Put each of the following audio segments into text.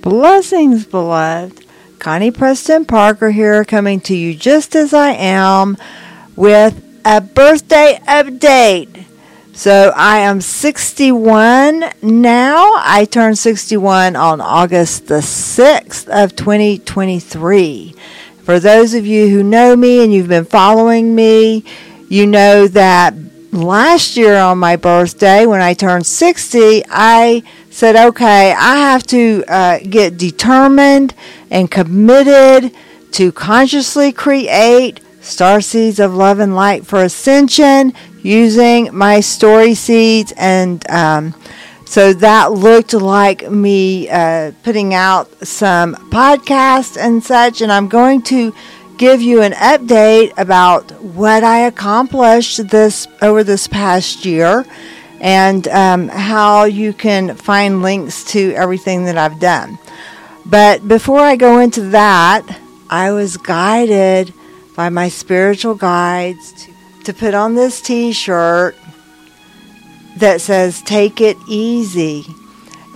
Blessings, beloved. Connie Preston Parker here, coming to you just as I am with a birthday update. So I am 61 now. I turned 61 on August the 6th of 2023. For those of you who know me and you've been following me, you know that last year on my birthday, when I turned 60, I said, okay, I have to uh, get determined and committed to consciously create star seeds of love and light for ascension using my story seeds. And um, so that looked like me uh, putting out some podcasts and such. And i'm going to give you an update about what I accomplished this over this past year and um, how you can find links to everything that I've done. But before I go into that, I was guided by my spiritual guides to, to put on this t shirt that says, Take it easy.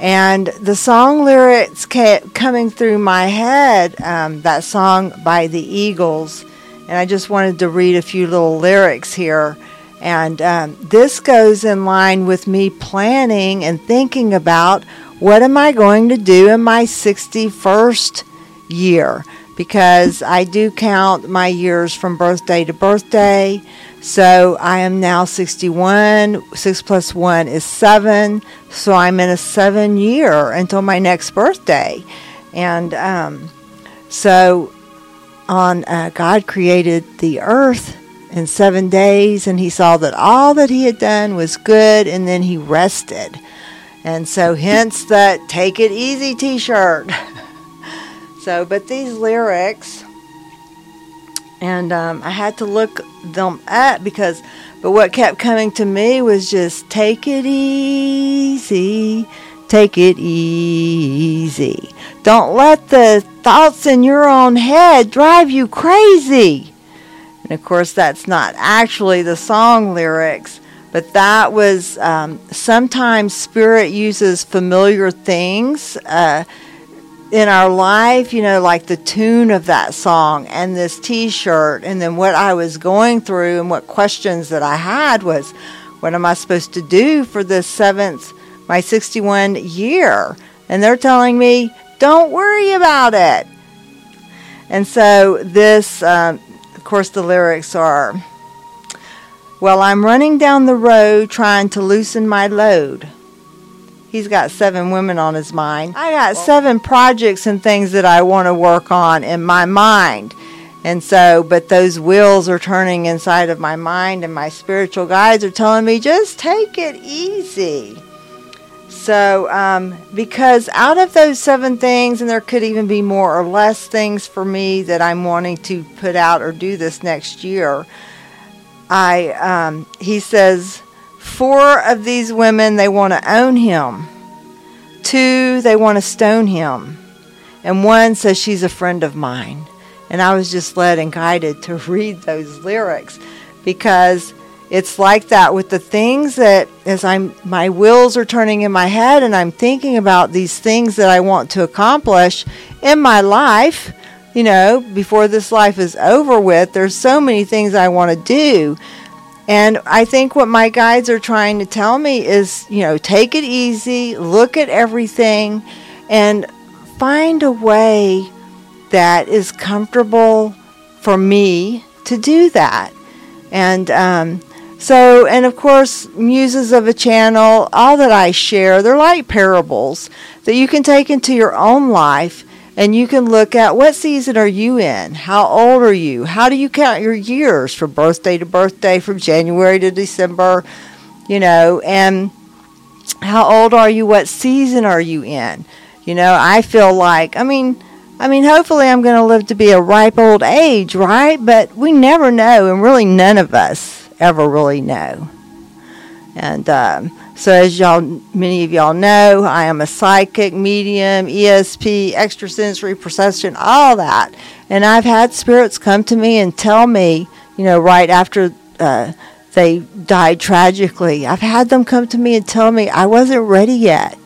And the song lyrics kept coming through my head, um, that song by the Eagles. And I just wanted to read a few little lyrics here. And um, this goes in line with me planning and thinking about what am I going to do in my 61st year? Because I do count my years from birthday to birthday. So I am now 61. 6 plus 1 is 7. So I'm in a 7 year until my next birthday. And um, so on uh, God created the earth in 7 days and he saw that all that he had done was good and then he rested. And so hence that take it easy t-shirt. so but these lyrics and um, I had to look them up because, but what kept coming to me was just take it easy, take it easy. Don't let the thoughts in your own head drive you crazy. And of course, that's not actually the song lyrics, but that was um, sometimes Spirit uses familiar things. Uh, in our life, you know, like the tune of that song and this t shirt, and then what I was going through and what questions that I had was, what am I supposed to do for this seventh, my 61 year? And they're telling me, don't worry about it. And so, this, um, of course, the lyrics are, well, I'm running down the road trying to loosen my load. He's got seven women on his mind. I got seven projects and things that I want to work on in my mind. And so, but those wheels are turning inside of my mind, and my spiritual guides are telling me just take it easy. So, um, because out of those seven things, and there could even be more or less things for me that I'm wanting to put out or do this next year, I um, he says Four of these women, they want to own him. Two, they want to stone him. And one says she's a friend of mine. And I was just led and guided to read those lyrics because it's like that with the things that as I'm my wheels are turning in my head and I'm thinking about these things that I want to accomplish in my life, you know, before this life is over with, there's so many things I want to do. And I think what my guides are trying to tell me is, you know, take it easy, look at everything, and find a way that is comfortable for me to do that. And um, so, and of course, muses of a channel, all that I share, they're like parables that you can take into your own life and you can look at what season are you in? How old are you? How do you count your years from birthday to birthday, from January to December? You know, and how old are you? What season are you in? You know, I feel like, I mean, I mean, hopefully I'm going to live to be a ripe old age, right? But we never know, and really none of us ever really know. And um, so, as y'all, many of y'all know, I am a psychic, medium, ESP, extrasensory perception, all that. And I've had spirits come to me and tell me, you know, right after uh, they died tragically, I've had them come to me and tell me I wasn't ready yet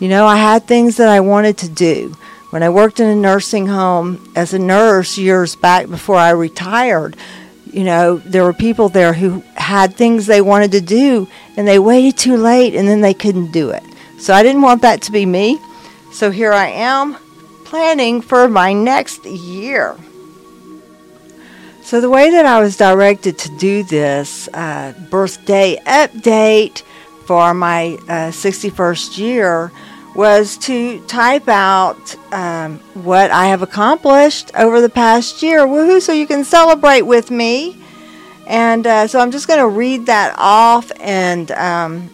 You know, I had things that I wanted to do. When I worked in a nursing home as a nurse years back before I retired, you know, there were people there who had things they wanted to do and they waited too late and then they couldn't do it. So I didn't want that to be me. So here I am planning for my next year. So the way that I was directed to do this uh, birthday update for my uh, 61st year was to type out um, what I have accomplished over the past year. Woohoo! So you can celebrate with me. And uh, so I'm just going to read that off. And um,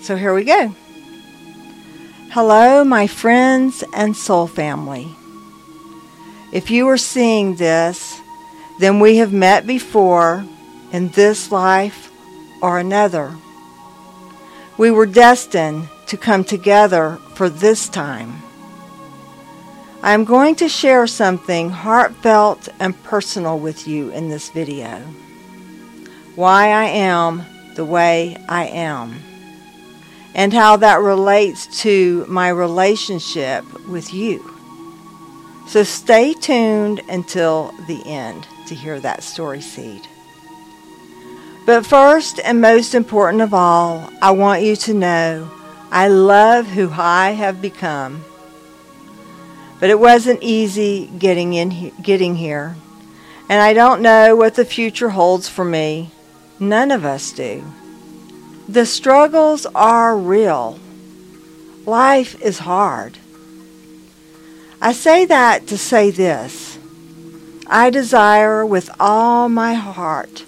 so here we go. Hello, my friends and soul family. If you are seeing this, then we have met before in this life or another. We were destined to come together for this time. I am going to share something heartfelt and personal with you in this video. Why I am the way I am, and how that relates to my relationship with you. So stay tuned until the end to hear that story seed. But first and most important of all, I want you to know I love who I have become. But it wasn't easy getting in getting here. And I don't know what the future holds for me. None of us do. The struggles are real. Life is hard. I say that to say this. I desire with all my heart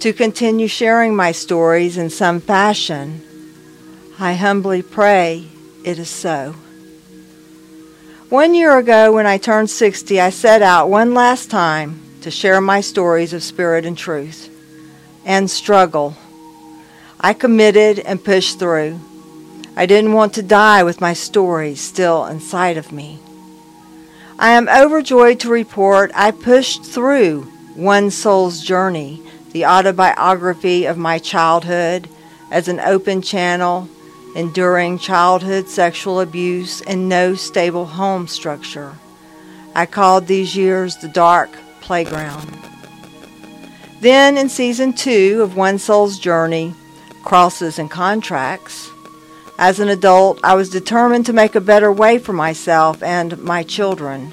to continue sharing my stories in some fashion I humbly pray it is so. One year ago, when I turned 60, I set out one last time to share my stories of spirit and truth and struggle. I committed and pushed through. I didn't want to die with my stories still inside of me. I am overjoyed to report I pushed through One Soul's Journey, the autobiography of my childhood, as an open channel enduring childhood sexual abuse and no stable home structure. I called these years the dark playground. Then, in season two of One Soul's Journey, Crosses and Contracts, as an adult, I was determined to make a better way for myself and my children.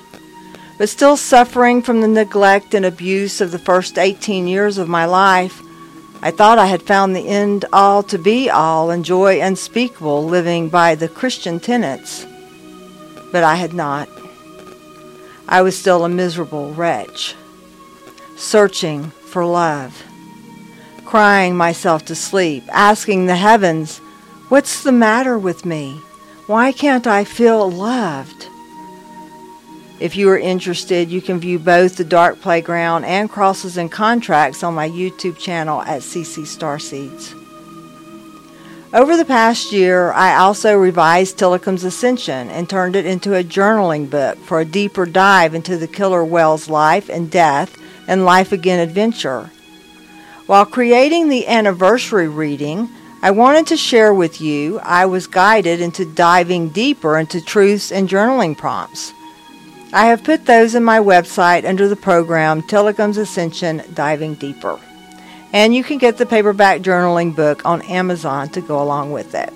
But still suffering from the neglect and abuse of the first 18 years of my life, I thought I had found the end all to be all and joy unspeakable living by the Christian tenets. But I had not. I was still a miserable wretch, searching for love, crying myself to sleep, asking the heavens, What's the matter with me? Why can't I feel loved? If you are interested, you can view both the Dark Playground and Crosses and Contracts on my YouTube channel at CC Starseeds. Over the past year, I also revised Tilikum's Ascension and turned it into a journaling book for a deeper dive into the killer whale's life and death and life again adventure. While creating the anniversary reading, I wanted to share with you I was guided into diving deeper into truths and journaling prompts. I have put those in my website under the program Tilikum's Ascension Diving Deeper. And you can get the paperback journaling book on Amazon to go along with it.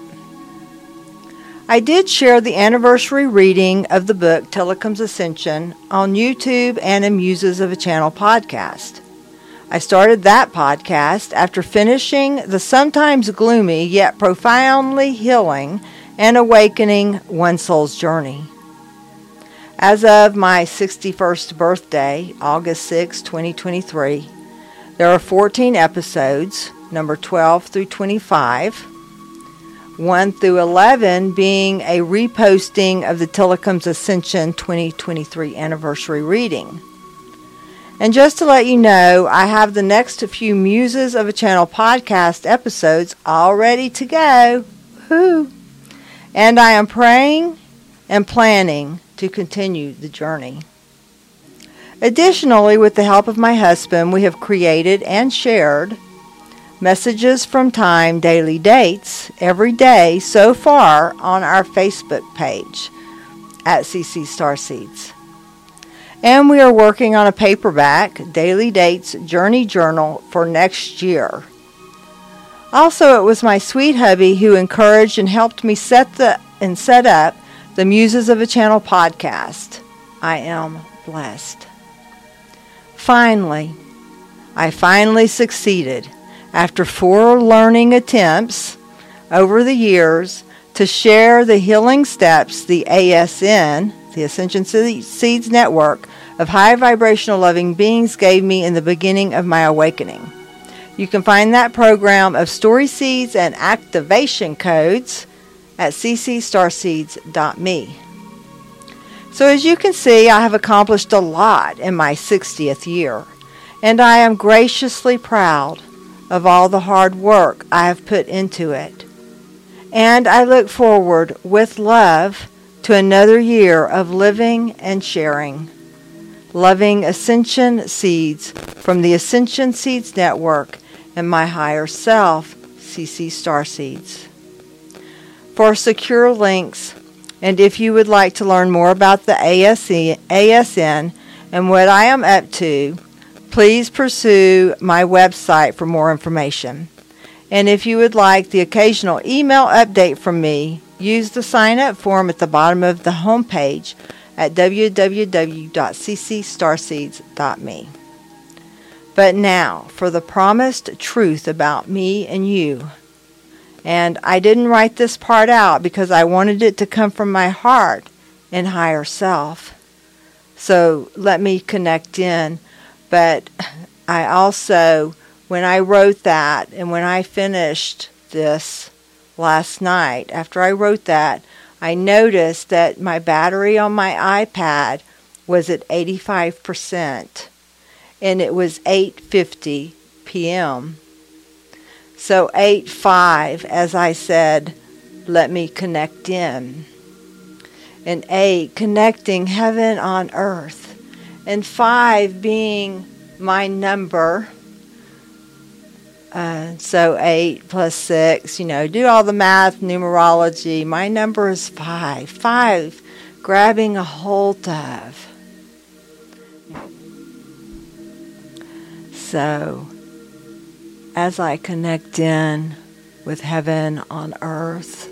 I did share the anniversary reading of the book Tilikum's Ascension on YouTube and in Muses of a Channel podcast. I started that podcast after finishing the sometimes gloomy yet profoundly healing and awakening One Soul's Journey. As of my 61st birthday, August 6, 2023, there are 14 episodes, number 12 through 25, 1 through 11 being a reposting of the Tilikum's Ascension 2023 anniversary reading. And just to let you know, I have the next few Muses of a Channel podcast episodes all ready to go. Woo! And I am praying and planning to continue the journey. Additionally, with the help of my husband, we have created and shared Messages from Time daily dates every day so far on our Facebook page at CC Starseeds. And we are working on a paperback, Daily Dates Journey Journal, for next year. Also, it was my sweet hubby who encouraged and helped me set the and set up the Muses of a Channel podcast. I am blessed. Finally, I finally succeeded after four learning attempts over the years to share the healing steps the ASN, the Ascension Seeds Network of high vibrational loving beings, gave me in the beginning of my awakening. You can find that program of story seeds and activation codes at ccstarseeds.me. So, as you can see, I have accomplished a lot in my 60th year, and I am graciously proud of all the hard work I have put into it. And I look forward with love to another year of living and sharing. Loving Ascension Seeds from the Ascension Seeds Network and my higher self, CC Starseeds. For secure links, and if you would like to learn more about the ASN and what I am up to, please pursue my website for more information. And if you would like the occasional email update from me, use the sign up form at the bottom of the homepage at www.ccstarseeds.me. But now for the promised truth about me and you. And I didn't write this part out because I wanted it to come from my heart and higher self. So let me connect in. But I also when I wrote that and when I finished this last night, after I wrote that, I noticed that my battery on my iPad was at 85% and it was 8:50 p.m. So 8 5, as I said, let me connect in. And 8 connecting heaven on earth and 5 being my number uh, so 8 plus 6, you know, do all the math, numerology. My number is 5. 5, grabbing a hold of. So, as I connect in with heaven on earth,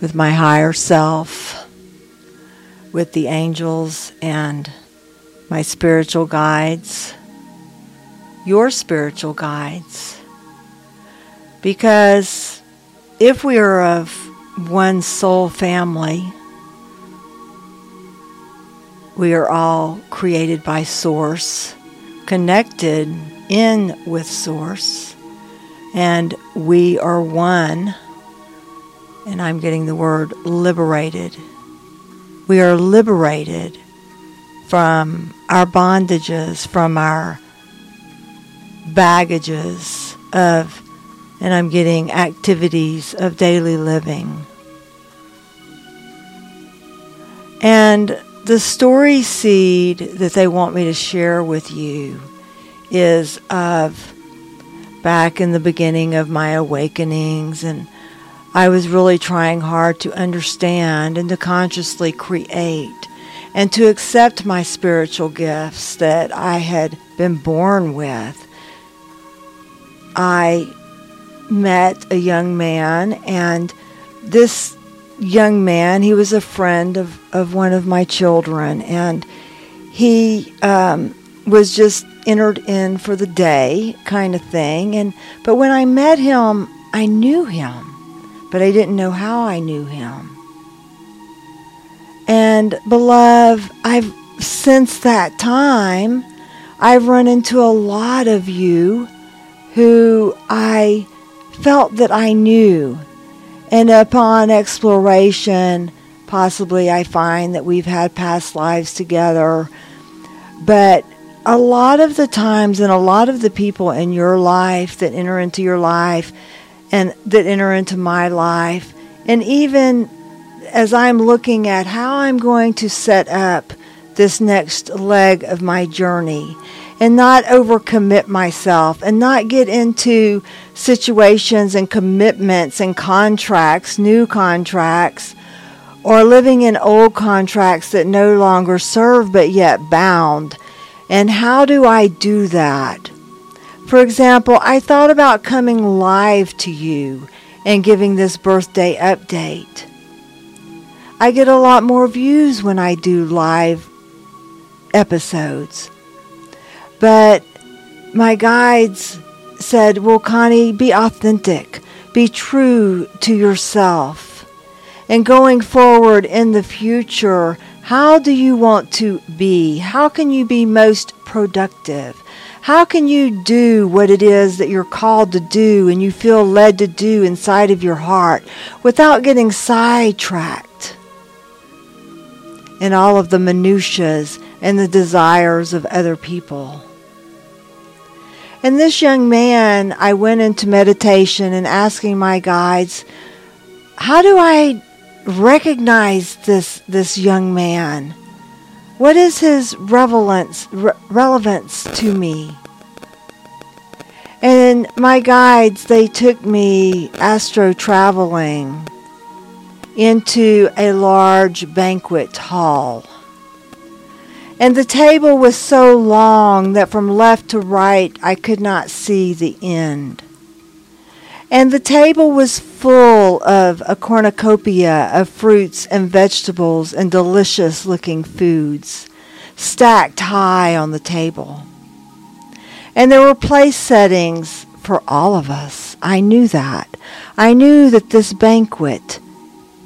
with my higher self, with the angels and my spiritual guides, your spiritual guides. Because if we are of one soul family, we are all created by Source, connected in with Source, and we are one. And I'm getting the word liberated. We are liberated from our bondages, from our baggages of, and I'm getting activities of daily living. And the story seed that they want me to share with you is of back in the beginning of my awakenings and I was really trying hard to understand and to consciously create and to accept my spiritual gifts that I had been born with. I met a young man, and this young man, he was a friend of, of one of my children, and he um, was just entered in for the day kind of thing. And but when I met him, I knew him, but I didn't know how I knew him. And beloved, I've since that time, I've run into a lot of you who I felt that I knew. And upon exploration, possibly I find that we've had past lives together. But a lot of the times, and a lot of the people in your life that enter into your life and that enter into my life, and even as I'm looking at how I'm going to set up this next leg of my journey and not overcommit myself and not get into situations and commitments and contracts, new contracts, or living in old contracts that no longer serve but yet bound. And how do I do that? For example, I thought about coming live to you and giving this birthday update. I get a lot more views when I do live episodes. But my guides said, Well, Connie, be authentic, be true to yourself. And going forward in the future, how do you want to be? How can you be most productive? How can you do what it is that you're called to do and you feel led to do inside of your heart without getting sidetracked in all of the minutiae and the desires of other people? And this young man, I went into meditation and asking my guides, how do I recognize this this young man? What is his relevance re- relevance to me? And my guides, they took me astro traveling into a large banquet hall. And the table was so long that from left to right I could not see the end. And the table was full of a cornucopia of fruits and vegetables and delicious looking foods stacked high on the table. And there were place settings for all of us. I knew that. I knew that this banquet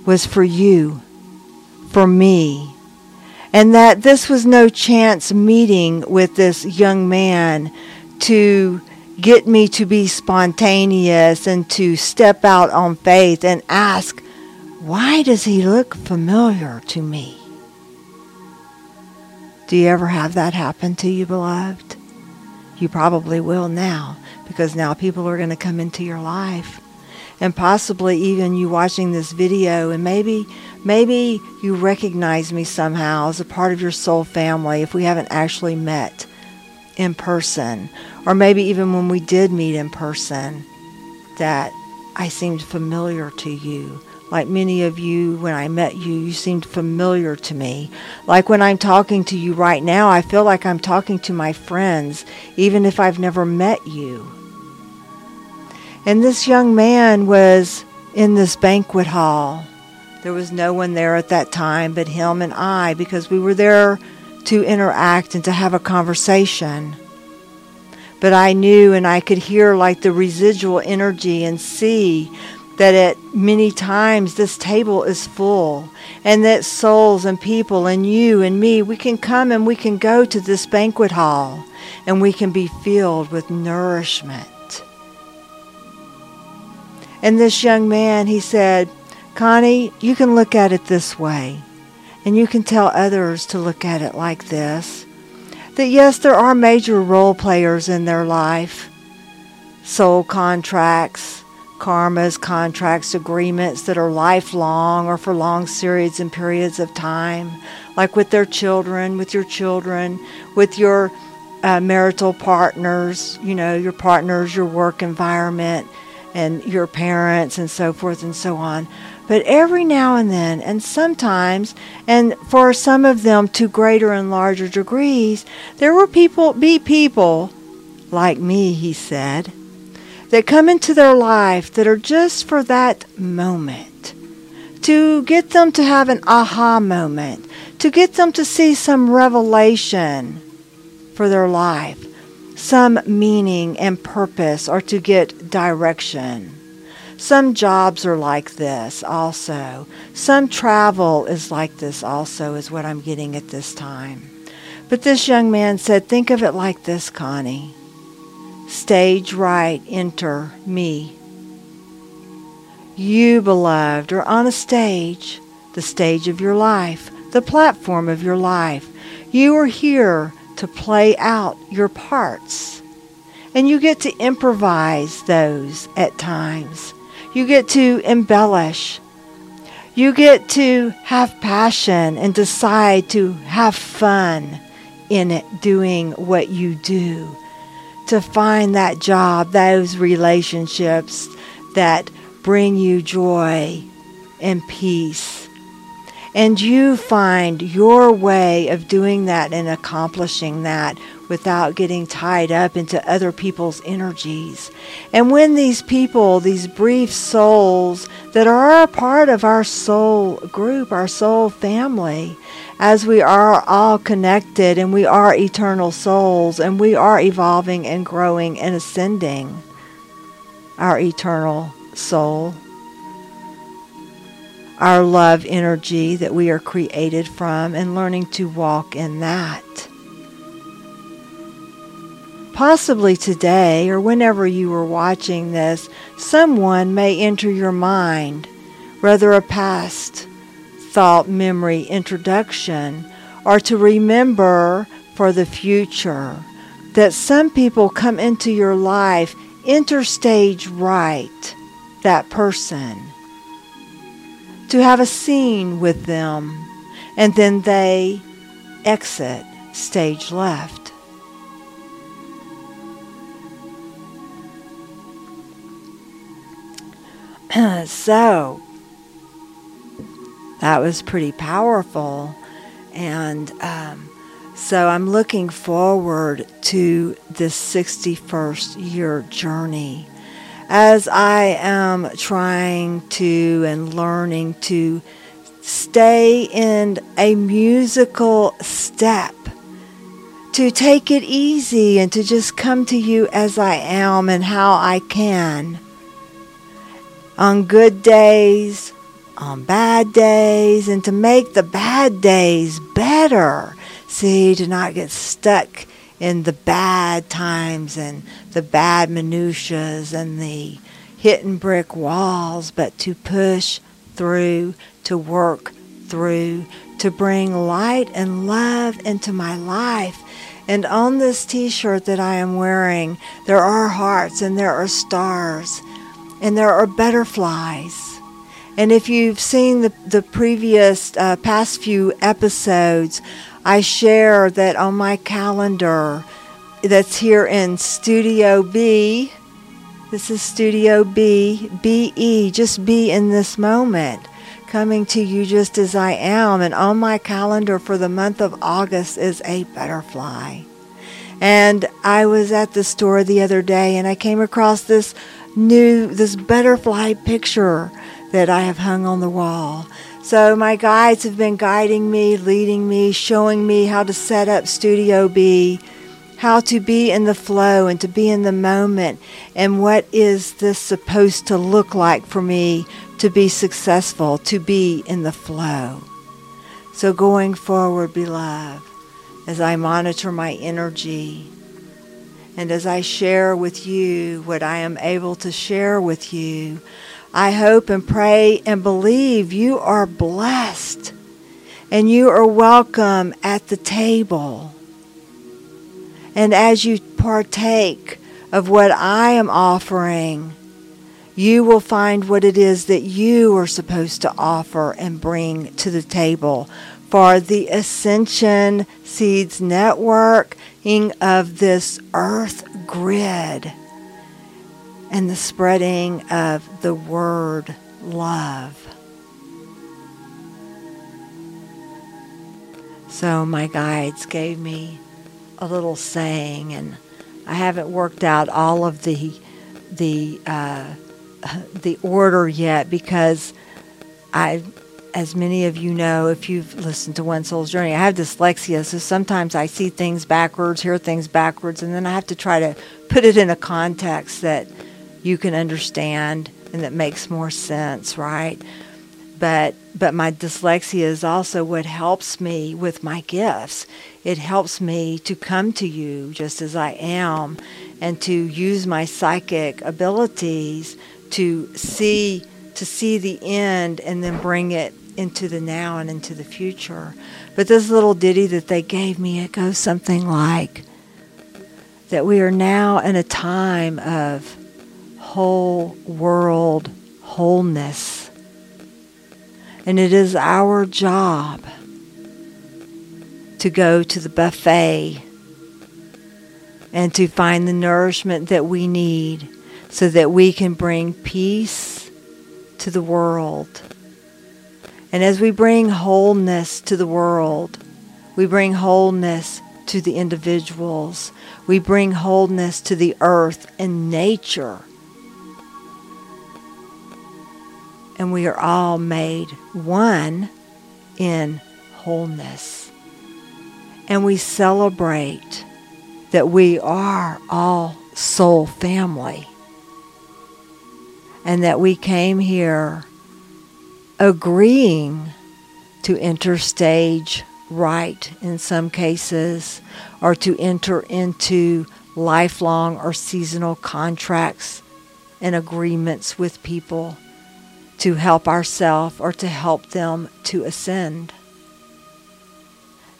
was for you, for me, and that this was no chance meeting with this young man to get me to be spontaneous and to step out on faith and ask, why does he look familiar to me? Do you ever have that happen to you, beloved? You probably will now because now people are going to come into your life. And possibly even you watching this video and maybe maybe you recognize me somehow as a part of your soul family if we haven't actually met in person or maybe even when we did meet in person that I seemed familiar to you. Like many of you, when I met you, you seemed familiar to me. Like when I'm talking to you right now, I feel like I'm talking to my friends, even if I've never met you. And this young man was in this banquet hall. There was no one there at that time but him and I because we were there to interact and to have a conversation. But I knew and I could hear like the residual energy and see that at many times this table is full and that souls and people and you and me we can come and we can go to this banquet hall and we can be filled with nourishment. And this young man he said connie you can look at it this way and you can tell others to look at it like this that yes, there are major role players in their life soul contracts, karmas, contracts, agreements that are lifelong or for long periods and periods of time, like with their children, with your children, with your uh, marital partners, you know, your partners, your work environment, and your parents, and so forth and so on. But every now and then, and sometimes, and for some of them to greater and larger degrees, there will people be people like me, he said, that come into their life that are just for that moment. To get them to have an aha moment, to get them to see some revelation for their life, some meaning and purpose, or to get direction. Some jobs are like this also. Some travel is like this also, is what I'm getting at this time. But this young man said, Think of it like this, Connie. Stage right, enter me. You, beloved, are on a stage, the stage of your life, the platform of your life. You are here to play out your parts. And you get to improvise those at times. You get to embellish. You get to have passion and decide to have fun in it doing what you do, to find that job, those relationships that bring you joy and peace. And you find your way of doing that and accomplishing that without getting tied up into other people's energies. And when these people, these brief souls that are a part of our soul group, our soul family, as we are all connected and we are eternal souls and we are evolving and growing and ascending our eternal soul, our love energy that we are created from, and learning to walk in that. Possibly today or whenever you are watching this, someone may enter your mind, whether a past thought memory introduction or to remember for the future that some people come into your life interstage right that person to have a scene with them and then they exit stage left so that was pretty powerful. And um, so I'm looking forward to this 61st year journey as I am trying to and learning to stay in a musical step, to take it easy and to just come to you as I am and how I can on good days, on bad days, and to make the bad days better. See, to not get stuck in the bad times and the bad minutiae and the hitting brick walls, but to push through, to work through, to bring light and love into my life. And on this t shirt that I am wearing, there are hearts and there are stars and there are butterflies. And if you've seen the, the previous uh, past few episodes, I share that on my calendar that's here in Studio B. This is Studio B, BE, just be in this moment, coming to you just as I am. And on my calendar for the month of August is a butterfly. And I was at the store the other day and I came across this new this butterfly picture that I have hung on the wall. So my guides have been guiding me, leading me, showing me how to set up Studio B, how to be in the flow and to be in the moment, and what is this supposed to look like for me to be successful, to be in the flow. So going forward, beloved, as I monitor my energy, and as I share with you what I am able to share with you, I hope and pray and believe you are blessed and you are welcome at the table. And as you partake of what I am offering, you will find what it is that you are supposed to offer and bring to the table for the Ascension Seeds Network of this earth grid and the spreading of the word love. So my guides gave me a little saying, and I haven't worked out all of the the uh, the order yet because I as many of you know, if you've listened to One Soul's Journey, I have dyslexia, so sometimes I see things backwards, hear things backwards, and then I have to try to put it in a context that you can understand and that makes more sense, right? But but my dyslexia is also what helps me with my gifts. It helps me to come to you just as I am and to use my psychic abilities to see to see the end and then bring it into the now and into the future. But this little ditty that they gave me, it goes something like that we are now in a time of whole world wholeness. And it is our job to go to the buffet and to find the nourishment that we need so that we can bring peace to the world. And as we bring wholeness to the world, we bring wholeness to the individuals. We bring wholeness to the earth and nature. And we are all made one in wholeness. And we celebrate that we are all soul family. And that we came here agreeing to enter stage right in some cases, or to enter into lifelong or seasonal contracts and agreements with people to help ourselves or to help them to ascend.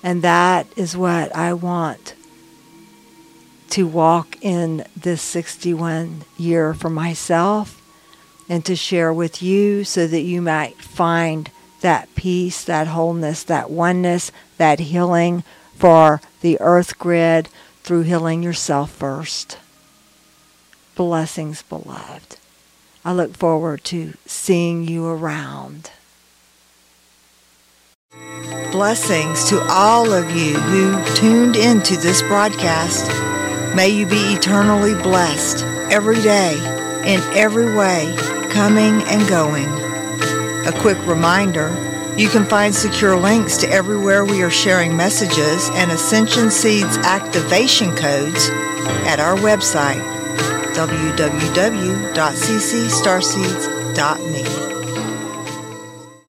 And that is what I want to walk in this 61 year for myself and to share with you so that you might find that peace, that wholeness, that oneness, that healing for the earth grid through healing yourself first. Blessings, beloved. I look forward to seeing you around. Blessings to all of you who tuned into this broadcast. May you be eternally blessed every day, in every way, coming and going. A quick reminder you can find secure links to everywhere we are sharing messages and Ascension Seeds activation codes at our website www.ccstarseeds.me.